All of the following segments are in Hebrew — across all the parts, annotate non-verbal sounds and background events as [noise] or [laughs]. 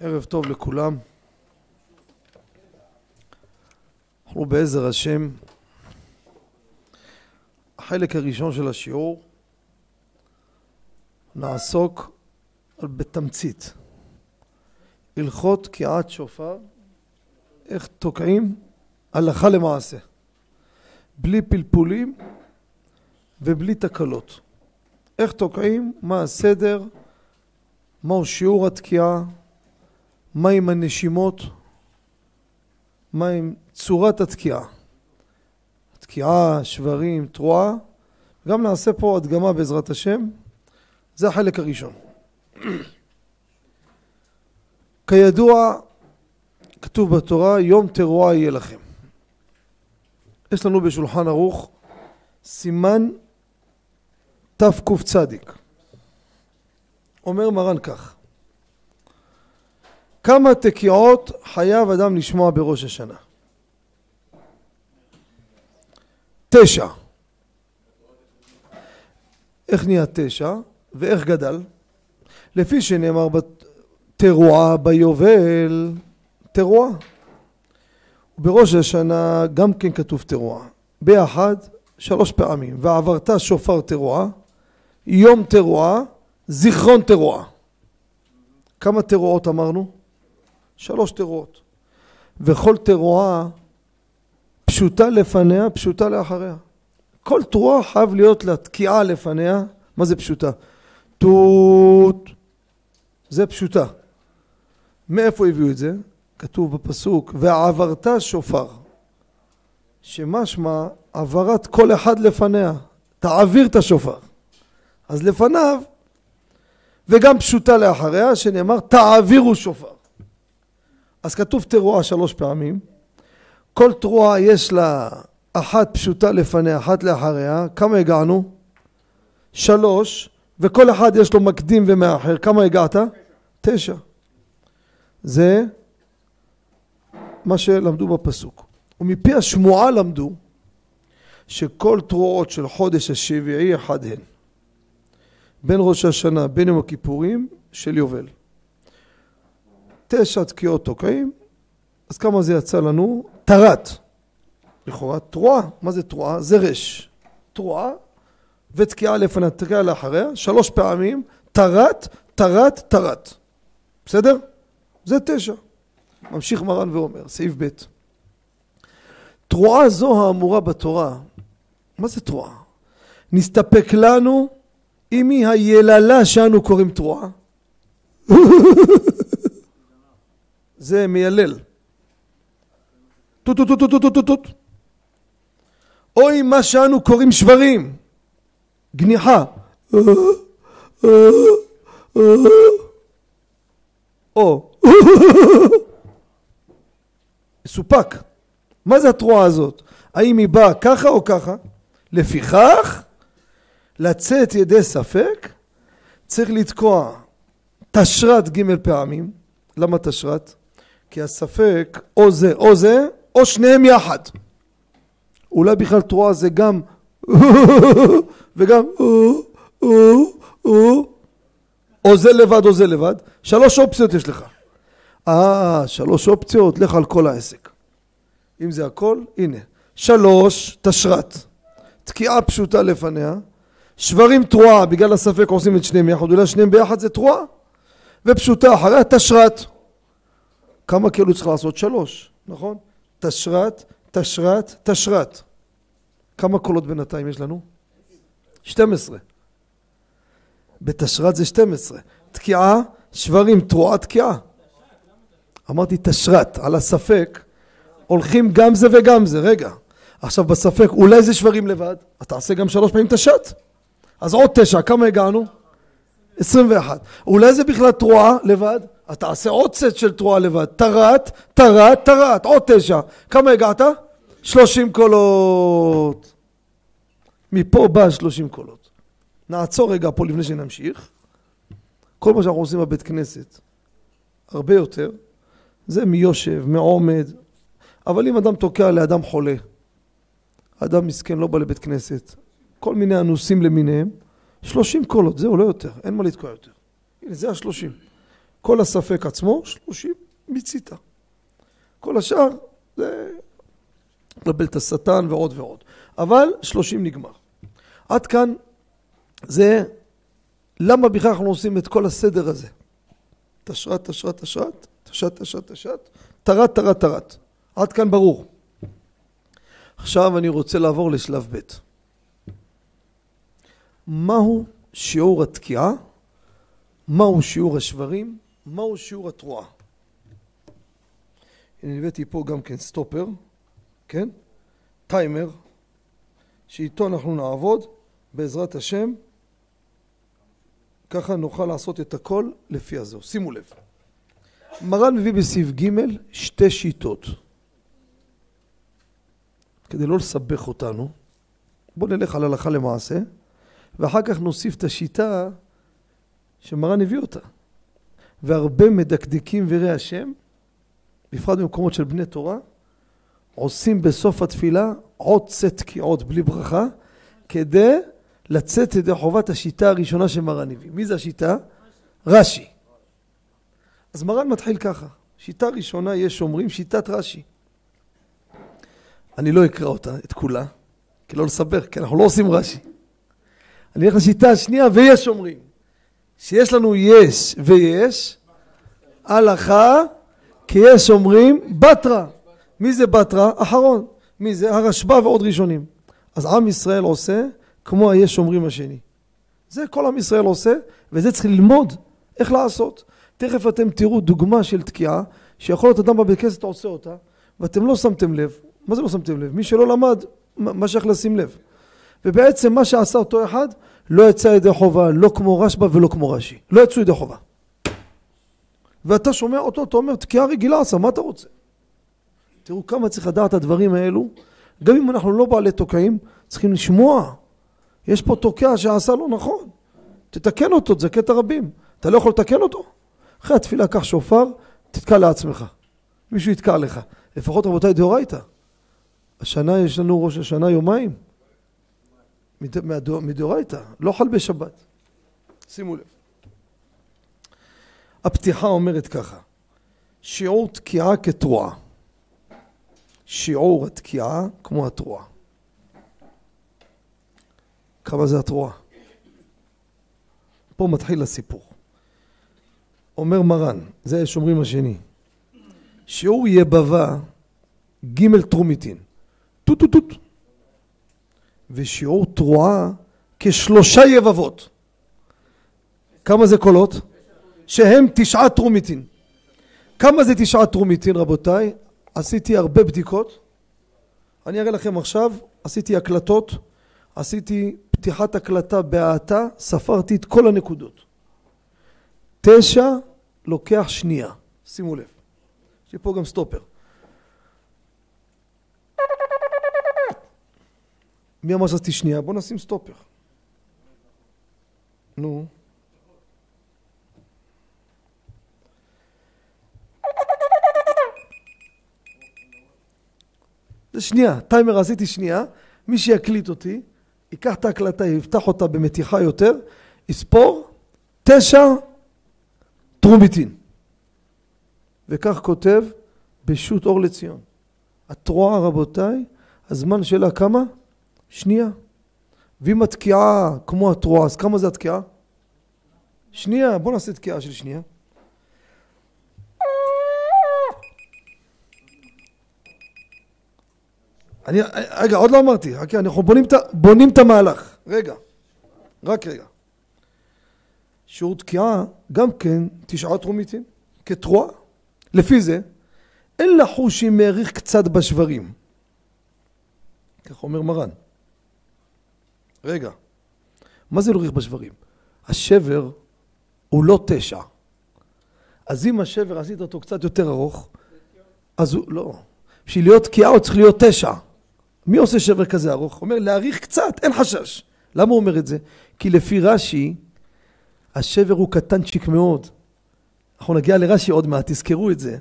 ערב טוב לכולם. אנחנו בעזר השם, החלק הראשון של השיעור נעסוק בתמצית הלכות תקיעת שופר, איך תוקעים הלכה למעשה, בלי פלפולים ובלי תקלות. איך תוקעים, מה הסדר, מהו שיעור התקיעה, מה עם הנשימות, מה עם צורת התקיעה. תקיעה, שברים, תרועה, גם נעשה פה הדגמה בעזרת השם, זה החלק הראשון. [clears throat] כידוע, כתוב בתורה, יום תרועה יהיה לכם. יש לנו בשולחן ערוך סימן תקצ. אומר מרן כך: כמה תקיעות חייב אדם לשמוע בראש השנה? תשע. איך נהיה תשע ואיך גדל? לפי שנאמר בתרועה ביובל, תרועה. בראש השנה גם כן כתוב תרועה. ביחד שלוש פעמים. ועברת שופר תרועה, יום תרועה, זיכרון תרועה. כמה תרועות אמרנו? שלוש תרועות. וכל תרועה פשוטה לפניה, פשוטה לאחריה. כל תרועה חייב להיות לה תקיעה לפניה. מה זה פשוטה? תות. זה פשוטה. מאיפה הביאו את זה? כתוב בפסוק, ועברת שופר. שמשמע עברת כל אחד לפניה. תעביר את השופר. אז לפניו, וגם פשוטה לאחריה, שנאמר תעבירו שופר. אז כתוב תרועה שלוש פעמים. כל תרועה יש לה אחת פשוטה לפניה, אחת לאחריה. כמה הגענו? שלוש, וכל אחד יש לו מקדים ומאחר. כמה הגעת? תשע. זה מה שלמדו בפסוק. ומפי השמועה למדו שכל תרועות של חודש השביעי אחד הן. בין ראש השנה, בין יום הכיפורים של יובל. תשע תקיעות תוקעים, אז כמה זה יצא לנו? טרת. לכאורה תרועה, מה זה תרועה? זה רש. תרועה ותקיעה לפניה, תקיעה לאחריה, שלוש פעמים, טרת, טרת, טרת. בסדר? זה תשע. ממשיך מרן ואומר, סעיף ב' תרועה זו האמורה בתורה, מה זה תרועה? נסתפק לנו אם היא היללה שאנו קוראים תרועה. [laughs] זה מיילל. טוט טוט טוט טוט טוט טוט או אם מה שאנו קוראים שברים, גניחה. או מסופק. מה זה התרועה הזאת? האם היא באה ככה או ככה? לפיכך, לצאת ידי ספק, צריך לתקוע תשרת ג' פעמים. למה תשרת? כי הספק או זה או זה, או שניהם יחד. אולי בכלל תרועה זה גם [laughs] וגם או זה לבד או זה לבד. שלוש אופציות יש לך. אה, שלוש אופציות, לך על כל העסק. אם זה הכל, הנה. שלוש, תשרת. תקיעה פשוטה לפניה. שברים תרועה, בגלל הספק עושים את שניהם יחד, אולי שניהם ביחד זה תרועה. ופשוטה אחריה תשרת. כמה כאילו צריך לעשות? שלוש, נכון? תשרת, תשרת, תשרת. כמה קולות בינתיים יש לנו? 12. בתשרת זה 12. תקיעה, שברים, תרועה, תקיעה. אמרתי תשרת, על הספק, הולכים גם זה וגם זה, רגע. עכשיו בספק, אולי זה שברים לבד, אז תעשה גם שלוש פעמים תשת. אז עוד תשע, כמה הגענו? 21. אולי זה בכלל תרועה לבד? אז תעשה עוד סט של תרועה לבד. טרת, טרת, טרת, עוד תשע. כמה הגעת? 30 קולות. מפה בא 30 קולות. נעצור רגע פה לפני שנמשיך. כל מה שאנחנו עושים בבית כנסת, הרבה יותר, זה מיושב, מעומד. אבל אם אדם תוקע לאדם חולה, אדם מסכן לא בא לבית כנסת, כל מיני אנוסים למיניהם, שלושים קולות, זהו, לא יותר, אין מה לתקוע יותר. הנה, זה השלושים. כל הספק עצמו, שלושים מציתה. כל השאר זה לקבל את השטן ועוד ועוד. אבל שלושים נגמר. עד כאן זה למה בכלל אנחנו עושים את כל הסדר הזה. תשרת, תשרת, תשרת, תשת, תשת, תשת, תרת, תרת, תרת. עד כאן ברור. עכשיו אני רוצה לעבור לשלב ב'. מהו שיעור התקיעה? מהו שיעור השברים? מהו שיעור התרועה? הנה הבאתי פה גם כן סטופר, כן? טיימר, שאיתו אנחנו נעבוד בעזרת השם ככה נוכל לעשות את הכל לפי הזו. שימו לב. מרן מביא בסעיף ג' שתי שיטות. כדי לא לסבך אותנו, בואו נלך על הלכה למעשה, ואחר כך נוסיף את השיטה שמרן הביא אותה. והרבה מדקדקים ויראי השם, בפרט במקומות של בני תורה, עושים בסוף התפילה עוד צאת תקיעות בלי ברכה, כדי לצאת ידי חובת השיטה הראשונה שמרן הביא. מי זה השיטה? רש"י. אז מרן מתחיל ככה, שיטה ראשונה יש אומרים שיטת רש"י. אני לא אקרא אותה, את כולה, כי לא לסבך, כי אנחנו לא עושים רש"י. אני אלך לשיטה השנייה, ויש אומרים, שיש לנו יש ויש, הלכה, כי יש אומרים בתרא. מי זה בתרא? אחרון. מי זה? הרשב"א ועוד ראשונים. אז עם ישראל עושה כמו היש אומרים השני. זה כל עם ישראל עושה, וזה צריך ללמוד איך לעשות. תכף אתם תראו דוגמה של תקיעה, שיכול להיות אדם בבית כנסת עושה אותה, ואתם לא שמתם לב. מה זה לא שמתם לב? מי שלא למד, מה שייך לשים לב? ובעצם מה שעשה אותו אחד, לא יצא ידי חובה, לא כמו רשב"א ולא כמו רש"י. לא יצאו ידי חובה. ואתה שומע אותו, אתה אומר, תקיעה רגילה עשה, מה אתה רוצה? תראו כמה צריך לדעת את הדברים האלו. גם אם אנחנו לא בעלי תוקעים, צריכים לשמוע. יש פה תוקע שעשה לא נכון. תתקן אותו, זה קטע רבים. אתה לא יכול לתקן אותו? אחרי התפילה קח שופר, תתקע לעצמך. מישהו יתקע לך. לפחות רבותיי דאורייתא. השנה יש לנו ראש השנה יומיים. מדאורייתא, לא חל בשבת. שימו לב. הפתיחה אומרת ככה, שיעור תקיעה כתרועה. שיעור התקיעה כמו התרועה. כמה זה התרועה. פה מתחיל הסיפור. אומר מרן, זה שומרים השני, שיעור יבבה ג' טרומיטין, טוט טוט טוט, ושיעור תרועה כשלושה יבבות. כמה זה קולות? שהם תשעה טרומיטין. כמה זה תשעה טרומיטין רבותיי? עשיתי הרבה בדיקות. אני אראה לכם עכשיו, עשיתי הקלטות, עשיתי פתיחת הקלטה בהאטה, ספרתי את כל הנקודות. תשע לוקח שנייה, שימו לב. יש לי פה גם סטופר. מי אמר שעשיתי שנייה? בוא נשים סטופר. נו. זה שנייה, טיימר עשיתי שנייה, מי שיקליט אותי ייקח את ההקלטה, יפתח אותה במתיחה יותר, יספור תשע טרומיטין. וכך כותב בשו"ת אור לציון. התרועה רבותיי, הזמן שלה כמה? שנייה. ואם התקיעה כמו התרועה, אז כמה זה התקיעה? שנייה, בוא נעשה תקיעה של שנייה. אני, רגע, עוד לא אמרתי, חכה, אנחנו בונים, בונים את המהלך. רגע, רק רגע. שיעור תקיעה, גם כן תשעה טרומיטים, כתרועה. לפי זה, אין לחוש אם העריך קצת בשברים. כך אומר מרן. רגע, מה זה להעריך בשברים? השבר הוא לא תשע. אז אם השבר עשית אותו קצת יותר ארוך, אז הוא, לא. בשביל להיות תקיעה הוא צריך להיות תשע. מי עושה שבר כזה ארוך? אומר להאריך קצת, אין חשש. למה הוא אומר את זה? כי לפי רש"י, השבר הוא קטנצ'יק מאוד. אנחנו נגיע לרש"י עוד מעט, תזכרו את זה.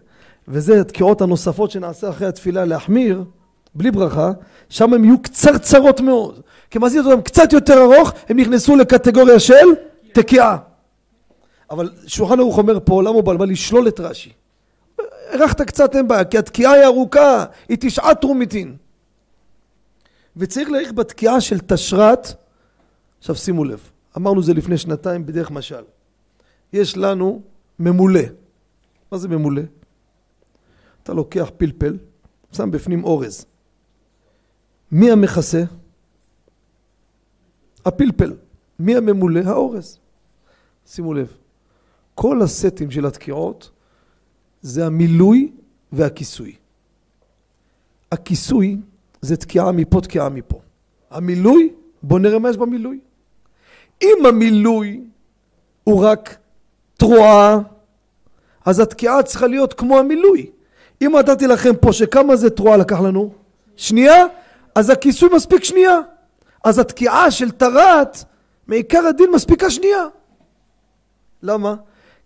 וזה התקיעות הנוספות שנעשה אחרי התפילה להחמיר, בלי ברכה, שם הם יהיו קצרצרות מאוד. כי עשית אותם קצת יותר ארוך, הם נכנסו לקטגוריה של תקיעה. אבל שולחן ערוך אומר פה, למה הוא בא? לשלול את רש"י. הארכת קצת אין בעיה, כי התקיעה היא ארוכה, היא תשעה טרומיטין. וצריך להאריך בתקיעה של תשרת, עכשיו שימו לב, אמרנו זה לפני שנתיים בדרך משל. יש לנו ממולא. מה זה ממולא? אתה לוקח פלפל, שם בפנים אורז. מי המכסה? הפלפל. מי הממולא? האורז. שימו לב, כל הסטים של התקיעות זה המילוי והכיסוי. הכיסוי זה תקיעה מפה, תקיעה מפה. המילוי, בוא נראה מה יש במילוי. אם המילוי הוא רק תרועה, אז התקיעה צריכה להיות כמו המילוי. אם נתתי לכם פה שכמה זה תרועה לקח לנו? שנייה? אז הכיסוי מספיק שנייה. אז התקיעה של טרת, מעיקר הדין מספיקה שנייה. למה?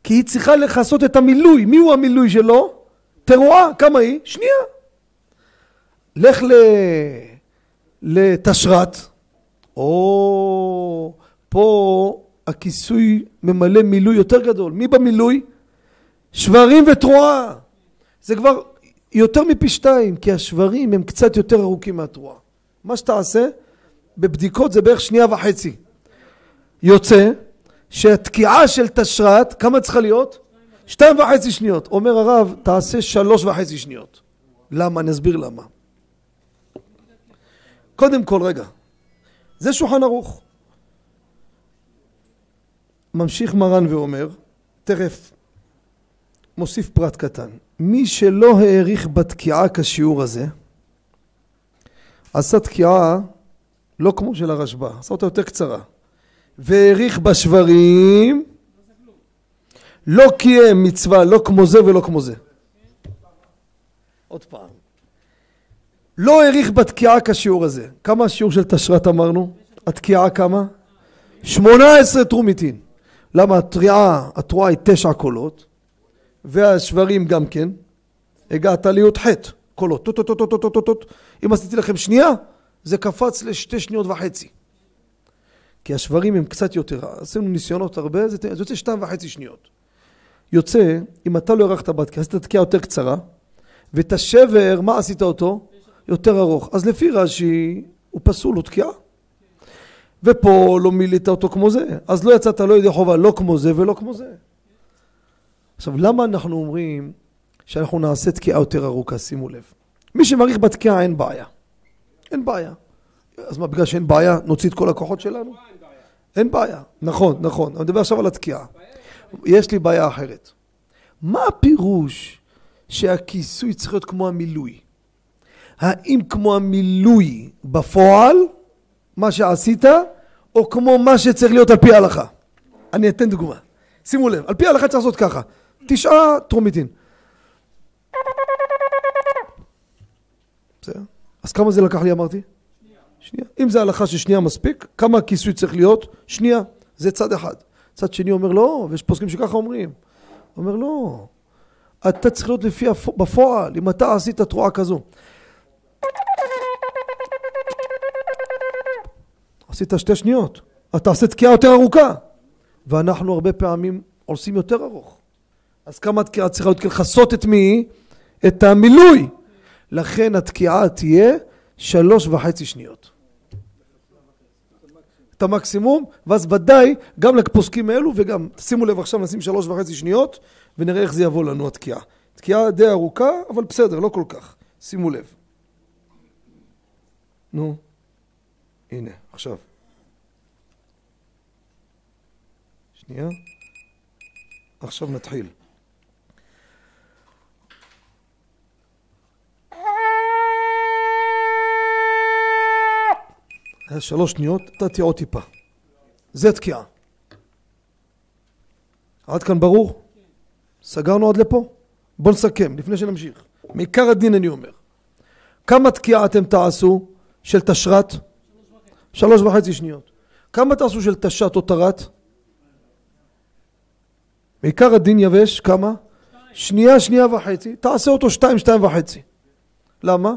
כי היא צריכה לכסות את המילוי. מי הוא המילוי שלו? תרועה. כמה היא? שנייה. לך ל... לתשרת, או פה הכיסוי ממלא מילוי יותר גדול. מי במילוי? שברים ותרועה. זה כבר יותר מפי שתיים, כי השברים הם קצת יותר ארוכים מהתרועה. מה שתעשה, בבדיקות זה בערך שנייה וחצי. יוצא שהתקיעה של תשרת, כמה צריכה להיות? שתיים וחצי שניות. אומר הרב, תעשה שלוש וחצי שניות. למה? אני אסביר למה. קודם כל, רגע, זה שולחן ערוך. ממשיך מרן ואומר, תכף מוסיף פרט קטן. מי שלא העריך בתקיעה כשיעור הזה, עשה תקיעה לא כמו של הרשב"א, עשה אותה יותר קצרה. והעריך בשברים, לא קיים מצווה לא כמו זה ולא כמו זה. עוד פעם. לא העריך בתקיעה כשיעור הזה. כמה השיעור של תשרת אמרנו? התקיעה כמה? שמונה עשרה טרומיטין. למה התריעה, התרועה היא תשע קולות, והשברים גם כן, הגעת לי"ח קולות, טוט טוט טוט טוט טוט טוט, אם עשיתי לכם שנייה, זה קפץ לשתי שניות וחצי. כי השברים הם קצת יותר, עשינו ניסיונות הרבה, זה, זה יוצא שתיים וחצי שניות. יוצא, אם אתה לא הארכת בתקיעה, עשית תקיעה יותר קצרה, ואת השבר, מה עשית אותו? יותר ארוך. אז לפי רש"י, הוא פסול, הוא תקיעה. ופה לא מילאת אותו כמו זה, אז לא יצאת לא ידי חובה לא כמו זה ולא כמו זה. עכשיו, למה אנחנו אומרים שאנחנו נעשה תקיעה יותר ארוכה? שימו לב. מי שמעריך בתקיעה אין בעיה. אין בעיה. אז מה, בגלל שאין בעיה, נוציא את כל הכוחות שלנו? אין בעיה. נכון, נכון. אני מדבר עכשיו על התקיעה. יש לי בעיה אחרת. מה הפירוש שהכיסוי צריך להיות כמו המילוי? האם כמו המילוי בפועל, מה שעשית, או כמו מה שצריך להיות על פי ההלכה? אני אתן דוגמה. שימו לב, על פי ההלכה צריך לעשות ככה. תשעה טרומיטין. בסדר? אז כמה זה לקח לי אמרתי? שנייה. אם זה הלכה ששנייה מספיק, כמה הכיסוי צריך להיות? שנייה. זה צד אחד. צד שני אומר לא, ויש פוסקים שככה אומרים. אומר לא, אתה צריך להיות לפי בפועל, אם אתה עשית תרועה כזו. עשית שתי שניות, אתה עושה תקיעה יותר ארוכה. ואנחנו הרבה פעמים עושים יותר ארוך. אז כמה התקיעה צריכה להיות לכסות את מי? את המילוי. לכן התקיעה תהיה שלוש וחצי שניות. את המקסימום, ואז ודאי גם לפוסקים האלו וגם, שימו לב עכשיו נשים שלוש וחצי שניות ונראה איך זה יבוא לנו התקיעה. תקיעה די ארוכה, אבל בסדר, לא כל כך. שימו לב. נו, הנה, עכשיו. שנייה. עכשיו נתחיל. שלוש שניות, נתתי עוד טיפה. זה תקיעה. עד כאן ברור? סגרנו עד לפה? בואו נסכם, לפני שנמשיך. מעיקר הדין אני אומר. כמה תקיעה אתם תעשו של תשרת? שלוש וחצי שניות. כמה תעשו של תשת או תרת? מעיקר הדין יבש, כמה? שנייה, שנייה וחצי. תעשה אותו שתיים, שתיים וחצי. למה?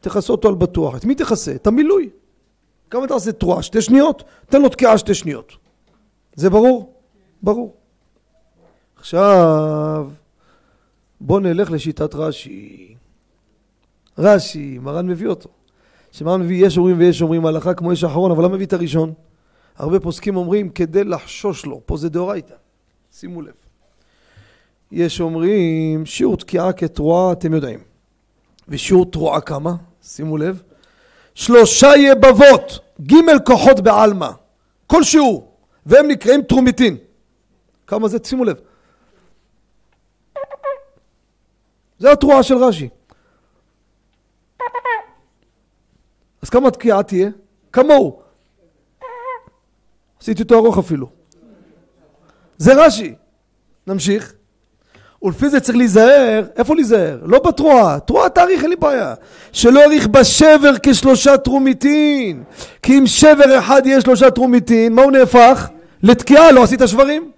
תכסה אותו על בטוח. את מי תכסה? את המילוי. כמה אתה עושה תרועה? שתי שניות? תן לו תקיעה שתי שניות. זה ברור? ברור. עכשיו, בואו נלך לשיטת רש"י. רש"י, מרן מביא אותו. שמרן מביא יש אומרים ויש אומרים הלכה כמו יש אחרון, אבל לא מביא את הראשון. הרבה פוסקים אומרים כדי לחשוש לו, פה זה דאורייתא. שימו לב. יש אומרים שיעור תקיעה כתרועה, אתם יודעים. ושיעור תרועה כמה? שימו לב. שלושה יבבות, ג' כוחות בעלמא. כל שיעור. והם נקראים תרומיתין. כמה זה? שימו לב. זה התרועה של רש"י. אז כמה תקיעה תהיה? כמוהו. עשיתי אותו ארוך אפילו. זה רש"י. נמשיך. ולפי זה צריך להיזהר, איפה להיזהר? לא בתרועה, תרועה תאריך אין לי בעיה. שלא יאריך בשבר כשלושה תרומיתין. כי אם שבר אחד יהיה שלושה תרומיתין, מה הוא נהפך? לתקיעה, לא עשית שברים?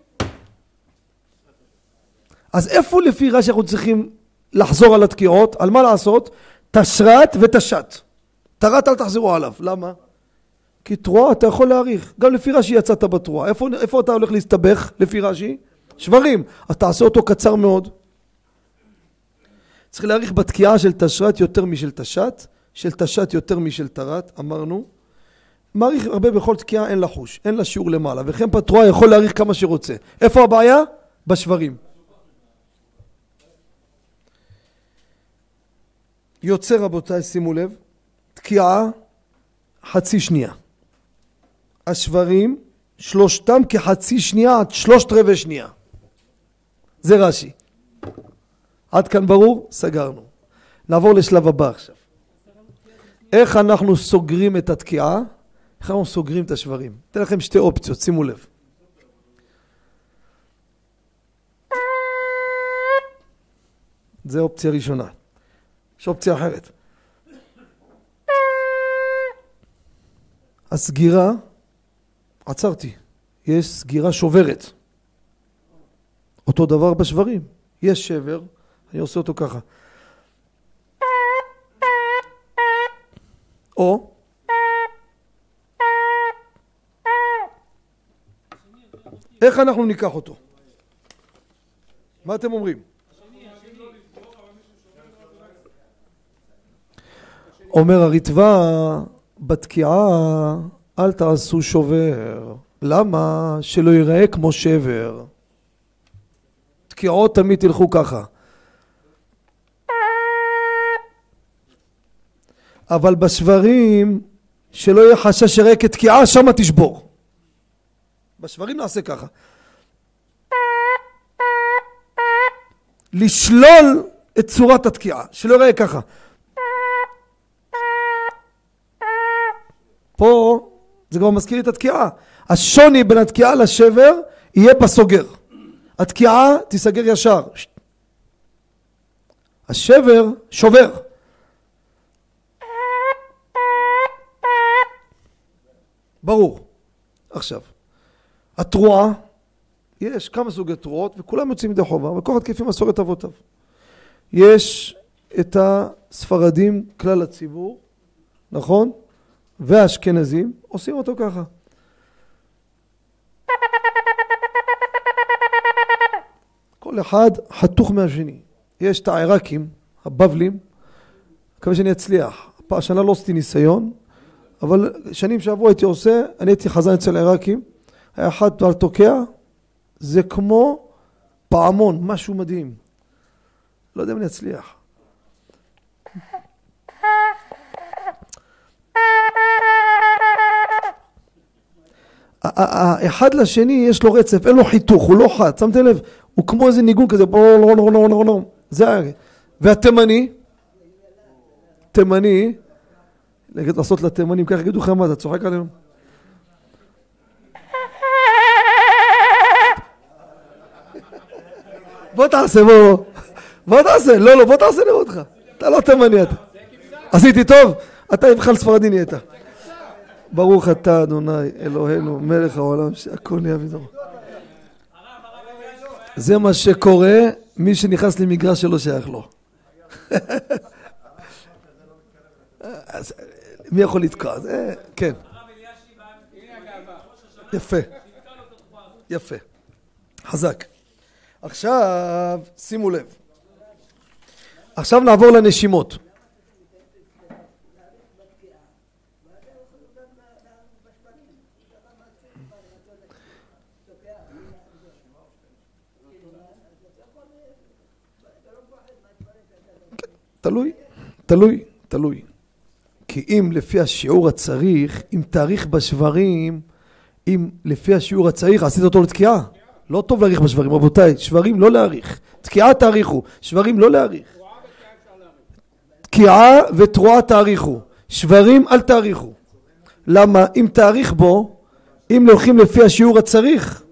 אז איפה לפי רש"י אנחנו צריכים לחזור על התקיעות? על מה לעשות? תשרת ותשת. תרת אל תחזרו עליו. למה? כי תרועה אתה יכול להאריך. גם לפי רש"י יצאת בתרועה. איפה, איפה אתה הולך להסתבך לפי רש"י? שברים. אז תעשה אותו קצר מאוד. צריך להאריך בתקיעה של תשרת יותר משל תשת, של תשת יותר משל תרת, אמרנו. מעריך הרבה בכל תקיעה אין לחוש, אין לה שיעור למעלה, וכן פתרועה יכול להאריך כמה שרוצה. איפה הבעיה? בשברים. יוצא רבותיי, שימו לב, תקיעה חצי שנייה. השברים, שלושתם כחצי שנייה עד שלושת רבעי שנייה. זה רש"י. עד כאן ברור? סגרנו. נעבור לשלב הבא עכשיו. איך אנחנו סוגרים את התקיעה? איך אנחנו סוגרים את השברים? אתן לכם שתי אופציות, שימו לב. זה אופציה ראשונה. יש אופציה אחרת. הסגירה, עצרתי, יש סגירה שוברת. אותו דבר בשברים. יש שבר, אני עושה אותו ככה. או איך אנחנו ניקח אותו? מה אתם אומרים? אומר הריטב"א, בתקיעה אל תעשו שובר. למה? שלא ייראה כמו שבר. תקיעות תמיד תלכו ככה. אבל בשברים, שלא יהיה חשש שיראה כתקיעה, שמה תשבור. בשברים נעשה ככה. לשלול את צורת התקיעה, שלא יראה ככה. פה זה כבר מזכיר לי את התקיעה. השוני בין התקיעה לשבר יהיה בסוגר. התקיעה תיסגר ישר. השבר שובר. ברור. עכשיו, התרועה, יש כמה סוגי תרועות וכולם יוצאים ידי חובה, וכל אחד כפי מסורת אבותיו. יש את הספרדים, כלל הציבור, נכון? והאשכנזים עושים אותו ככה. כל אחד חתוך מהשני. יש את העיראקים, הבבלים, מקווה שאני אצליח. השנה לא עשיתי ניסיון, אבל שנים שעברו הייתי עושה, אני הייתי חזן אצל העיראקים, היה אחד כבר תוקע, זה כמו פעמון, משהו מדהים. לא יודע אם אני אצליח. האחד לשני יש לו רצף, אין לו חיתוך, הוא לא חד, שמתם לב? הוא כמו איזה ניגון כזה, זה היה... והתימני, תימני, לעשות לתימנים, ככה יגידו לך מה, אתה צוחק עליהם? בוא תעשה, בוא, בוא תעשה, לא, לא, בוא תעשה לראות לך. אתה לא תימני אתה. עשיתי טוב? אתה בכלל ספרדי נהיית. ברוך אתה אדוני אלוהינו מלך העולם שהכל נהיה בדברו. זה מה שקורה מי שנכנס למגרש שלא שייך לו. מי יכול לתקוע? כן. יפה. יפה. חזק. עכשיו, שימו לב. עכשיו נעבור לנשימות. תלוי, תלוי, תלוי. כי אם לפי השיעור הצריך, אם תאריך בשברים, אם לפי השיעור הצריך עשית אותו לתקיעה. לא טוב להאריך בשברים, רבותיי, שברים לא להאריך. תקיעה תאריכו, שברים לא להאריך. תקיעה ותרועה תאריכו, שברים אל תאריכו. למה? אם תאריך בו, אם הולכים לפי השיעור הצריך,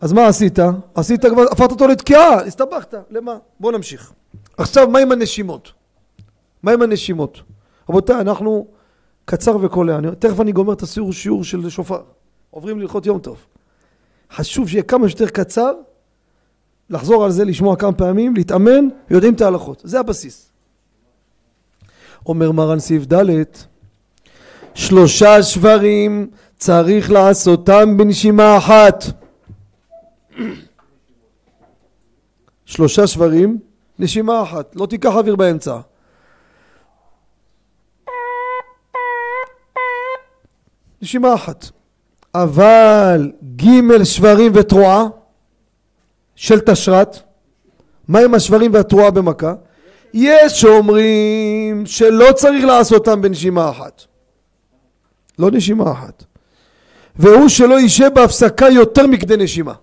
אז מה עשית? עשית כבר, הפכת אותו לתקיעה, הסתבכת, למה? בוא נמשיך. עכשיו, מה עם הנשימות? מה עם הנשימות? רבותיי, אנחנו קצר וקולע, תכף אני גומר את השיעור שיעור של שופר, עוברים ללכות יום טוב. חשוב שיהיה כמה שיותר קצר, לחזור על זה, לשמוע כמה פעמים, להתאמן, ויודעים את ההלכות. זה הבסיס. אומר מרן סעיף ד' שלושה שברים צריך לעשותם בנשימה אחת. שלושה שברים, נשימה אחת, לא תיקח אוויר באמצע. נשימה אחת. אבל ג' שברים ותרועה של תשרת, מה עם השברים והתרועה במכה? יש שאומרים שלא צריך לעשותם בנשימה אחת. לא נשימה אחת. והוא שלא יישב בהפסקה יותר מכדי נשימה.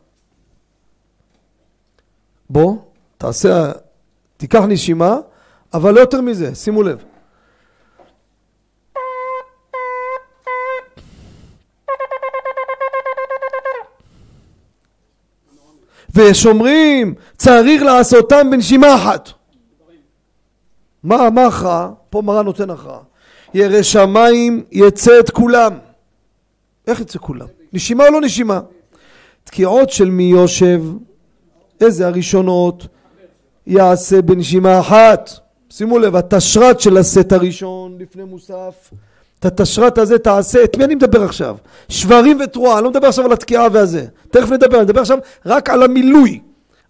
בוא, תעשה, תיקח נשימה, אבל לא יותר מזה, שימו לב. ויש אומרים צריך לעשותם בנשימה אחת. מה, מה הכרעה? פה מרן נותן הכרעה. ירא שמיים יצא את כולם. איך יצא כולם? נשימה או לא נשימה? תקיעות של מי יושב, איזה הראשונות? יעשה בנשימה אחת. שימו לב, התשרת של הסט הראשון לפני מוסף את התשרת הזה תעשה, את מי אני מדבר עכשיו? שברים ותרועה, אני לא מדבר עכשיו על התקיעה והזה, תכף נדבר, אני מדבר עכשיו רק על המילוי,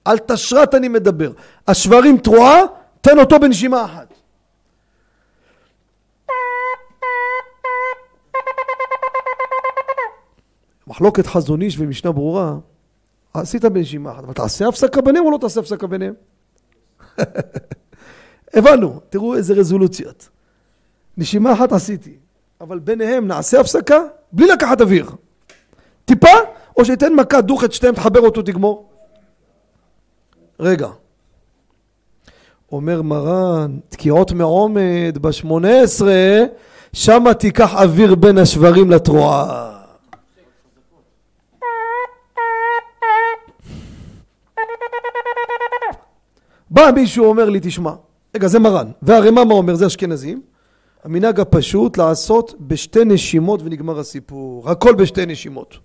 על תשרת אני מדבר. השברים תרועה, תן אותו בנשימה אחת. מחלוקת חזון איש ומשנה ברורה, עשית בנשימה אחת, אבל תעשה הפסקה ביניהם או לא תעשה הפסקה ביניהם? [laughs] הבנו, תראו איזה רזולוציות. נשימה אחת עשיתי, אבל ביניהם נעשה הפסקה בלי לקחת אוויר. טיפה, או שתן מכה דוך את שתיהם, תחבר אותו, תגמור. רגע. אומר מרן, תקיעות מעומד בשמונה עשרה, שמה תיקח אוויר בין השברים לתרועה. בא מישהו אומר לי, תשמע, רגע, זה מרן, והרמ"א מה אומר? זה אשכנזים. המנהג הפשוט לעשות בשתי נשימות ונגמר הסיפור, הכל בשתי נשימות.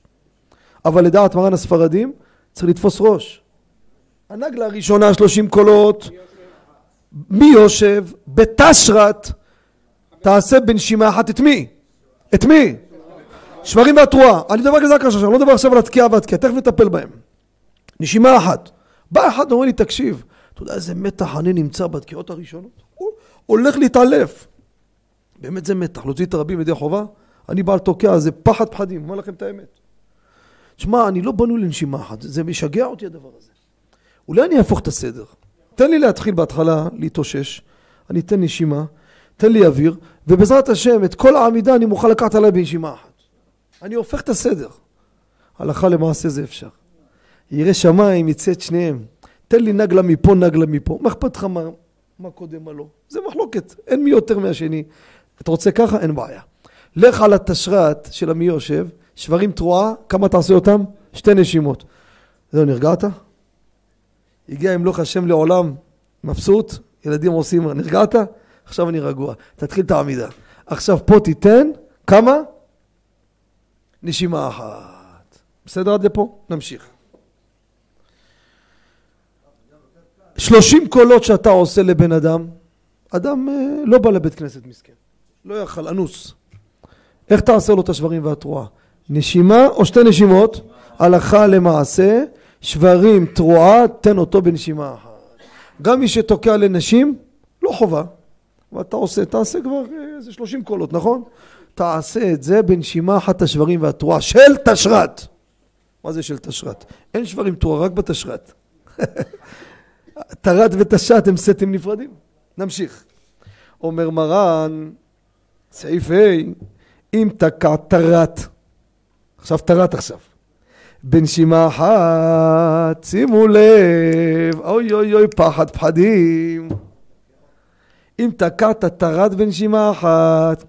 אבל לדעת מרן הספרדים צריך לתפוס ראש. הנגלה הראשונה שלושים קולות, מי יושב? בתשרת תעשה בנשימה אחת את מי? את מי? שברים והתרועה. אני מדבר כזה עכשיו, אני לא מדבר עכשיו על התקיעה והתקיעה, תכף נטפל בהם. נשימה אחת. בא אחד ואומר לי, תקשיב, אתה יודע איזה מתח אני נמצא בתקיעות הראשונות? הוא הולך להתעלף. באמת זה מתח, להוציא את הרבים ידי חובה? אני בעל תוקע, זה פחד פחדים, אומר לכם את האמת. שמע, אני לא בנוי לנשימה אחת, זה משגע אותי הדבר הזה. אולי אני אהפוך את הסדר. תן לי להתחיל בהתחלה להתאושש, אני אתן נשימה, תן לי אוויר, ובעזרת השם, את כל העמידה אני מוכן לקחת עליי בנשימה אחת. אני הופך את הסדר. הלכה למעשה זה אפשר. ירא שמיים, יצא את שניהם. תן לי נגלה מפה, נגלה מפה. מה אכפת לך מה, קודם, מה לא? זה מחלוקת, אין מי יותר מהשני. אתה רוצה ככה? אין בעיה. לך על התשרת של המי יושב, שברים תרועה, כמה תעשה אותם? שתי נשימות. זהו, נרגעת? הגיע ימלוך השם לעולם, מבסוט, ילדים עושים, נרגעת? עכשיו אני רגוע. תתחיל את העמידה. עכשיו פה תיתן, כמה? נשימה אחת. בסדר עד לפה? נמשיך. שלושים קולות שאתה עושה לבן אדם, אדם אה, לא בא לבית כנסת מסכן. לא יכל, אנוס. איך תעשה לו את השברים והתרועה? נשימה או שתי נשימות? הלכה למעשה, שברים, תרועה, תן אותו בנשימה אחת. גם מי שתוקע לנשים, לא חובה. ואתה עושה, תעשה כבר איזה שלושים קולות, נכון? תעשה את זה בנשימה אחת השברים והתרועה של תשרת. מה זה של תשרת? אין שברים תרועה, רק בתשרת. [laughs] תרת ותשת הם סטים נפרדים. נמשיך. אומר מרן, סעיף ה', אם תקע תרת, עכשיו תרת עכשיו, בנשימה אחת, שימו לב, אוי אוי אוי פחד פחדים. אם תקעת תרת בנשימה אחת,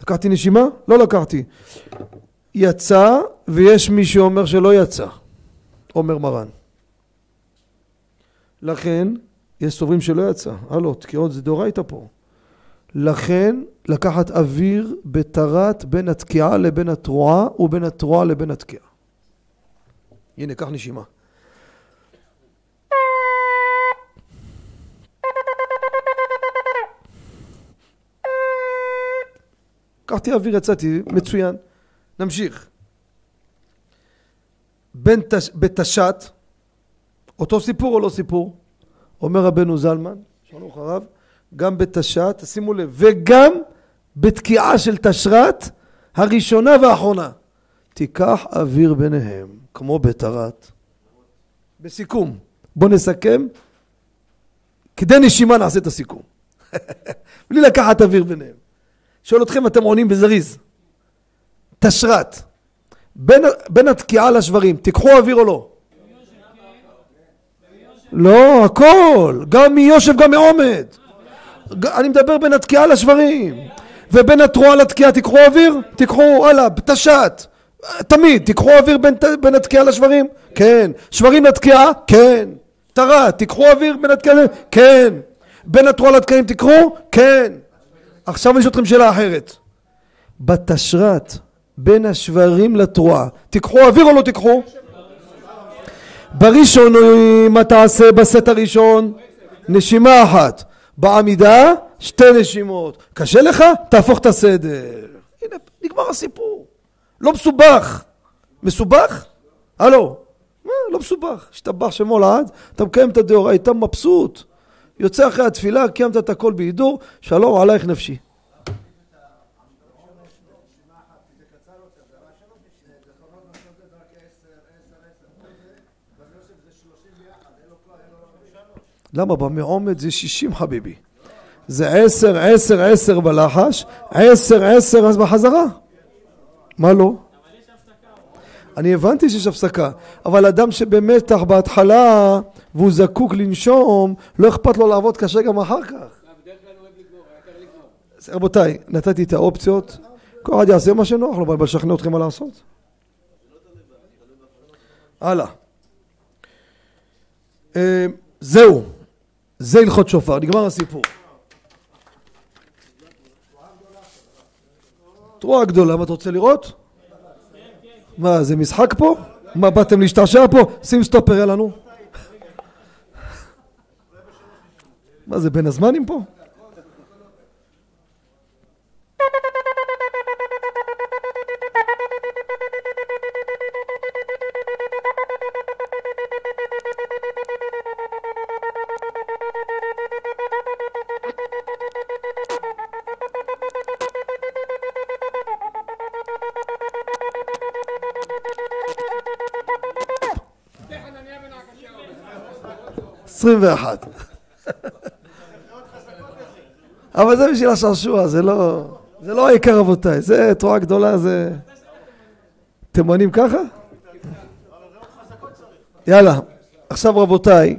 לקחתי נשימה? לא לקחתי. יצא ויש מי שאומר שלא יצא, אומר מרן. לכן, יש סוברים שלא יצא. הלו, תקיעות זה דאורייתא פה. לכן, לקחת אוויר בתרת בין התקיעה לבין התרועה ובין התרועה לבין התקיעה. הנה, קח נשימה. לקחתי אוויר, יצאתי, מצוין. נמשיך. בין תש... בתש"ת, אותו סיפור או לא סיפור? אומר רבנו זלמן, שלום הרב, גם בתש"ת, שימו לב, וגם בתקיעה של תשרת, הראשונה והאחרונה. תיקח אוויר ביניהם, כמו בתרת. בסיכום, בואו נסכם, כדי נשימה נעשה את הסיכום. [laughs] בלי לקחת אוויר ביניהם. שואל אתכם, אתם עונים בזריז. תשרת, בין, בין התקיעה לשברים, תיקחו אוויר או לא? לא, הכל, גם מיושב גם מעומד. אני מדבר בין התקיעה לשברים. ובין התרועה לתקיעה תיקחו אוויר? תיקחו, הלאה, תש"ת. תמיד, תיקחו אוויר בין, בין התקיעה לשברים? כן. שברים לתקיעה? כן. תרה, תיקחו אוויר בין התקיעה? כן. בין התרועה לתקיעים תיקחו? כן. עכשיו אני אשאל אתכם שאלה אחרת. בתשרת, בין השברים לתרועה, תיקחו אוויר או לא תיקחו? בראשון, מה תעשה בסט הראשון? נשימה אחת. בעמידה, שתי נשימות. קשה לך? תהפוך את הסדר. הנה, נגמר הסיפור. לא מסובך. מסובך? הלו. מה, לא מסובך. השתבח שמו לעד, אתה מקיים את הדאורייתא מבסוט. יוצא אחרי התפילה, קיימת את הכל בהידור, שלום עלייך נפשי. למה? במעומד זה שישים חביבי. זה עשר, עשר, עשר בלחש עשר, עשר אז בחזרה. מה לא? אני הבנתי שיש הפסקה אבל אדם שבמתח בהתחלה והוא זקוק לנשום לא אכפת לו לעבוד קשה גם אחר כך. רבותיי, נתתי את האופציות. כל אחד יעשה מה שנוח לו, אבל לשכנע אתכם מה לעשות. הלאה. אה, זהו זה הלכות שופר, נגמר הסיפור. תרועה גדולה, מה אתה רוצה לראות? מה, זה משחק פה? מה, באתם להשתעשע פה? שים סטופר, יאללה נו. מה זה, בין הזמנים פה? 21. אבל זה בשביל השעשוע, זה לא, זה לא העיקר רבותיי, זה תרועה גדולה, זה... אתם עונים ככה? יאללה, עכשיו רבותיי,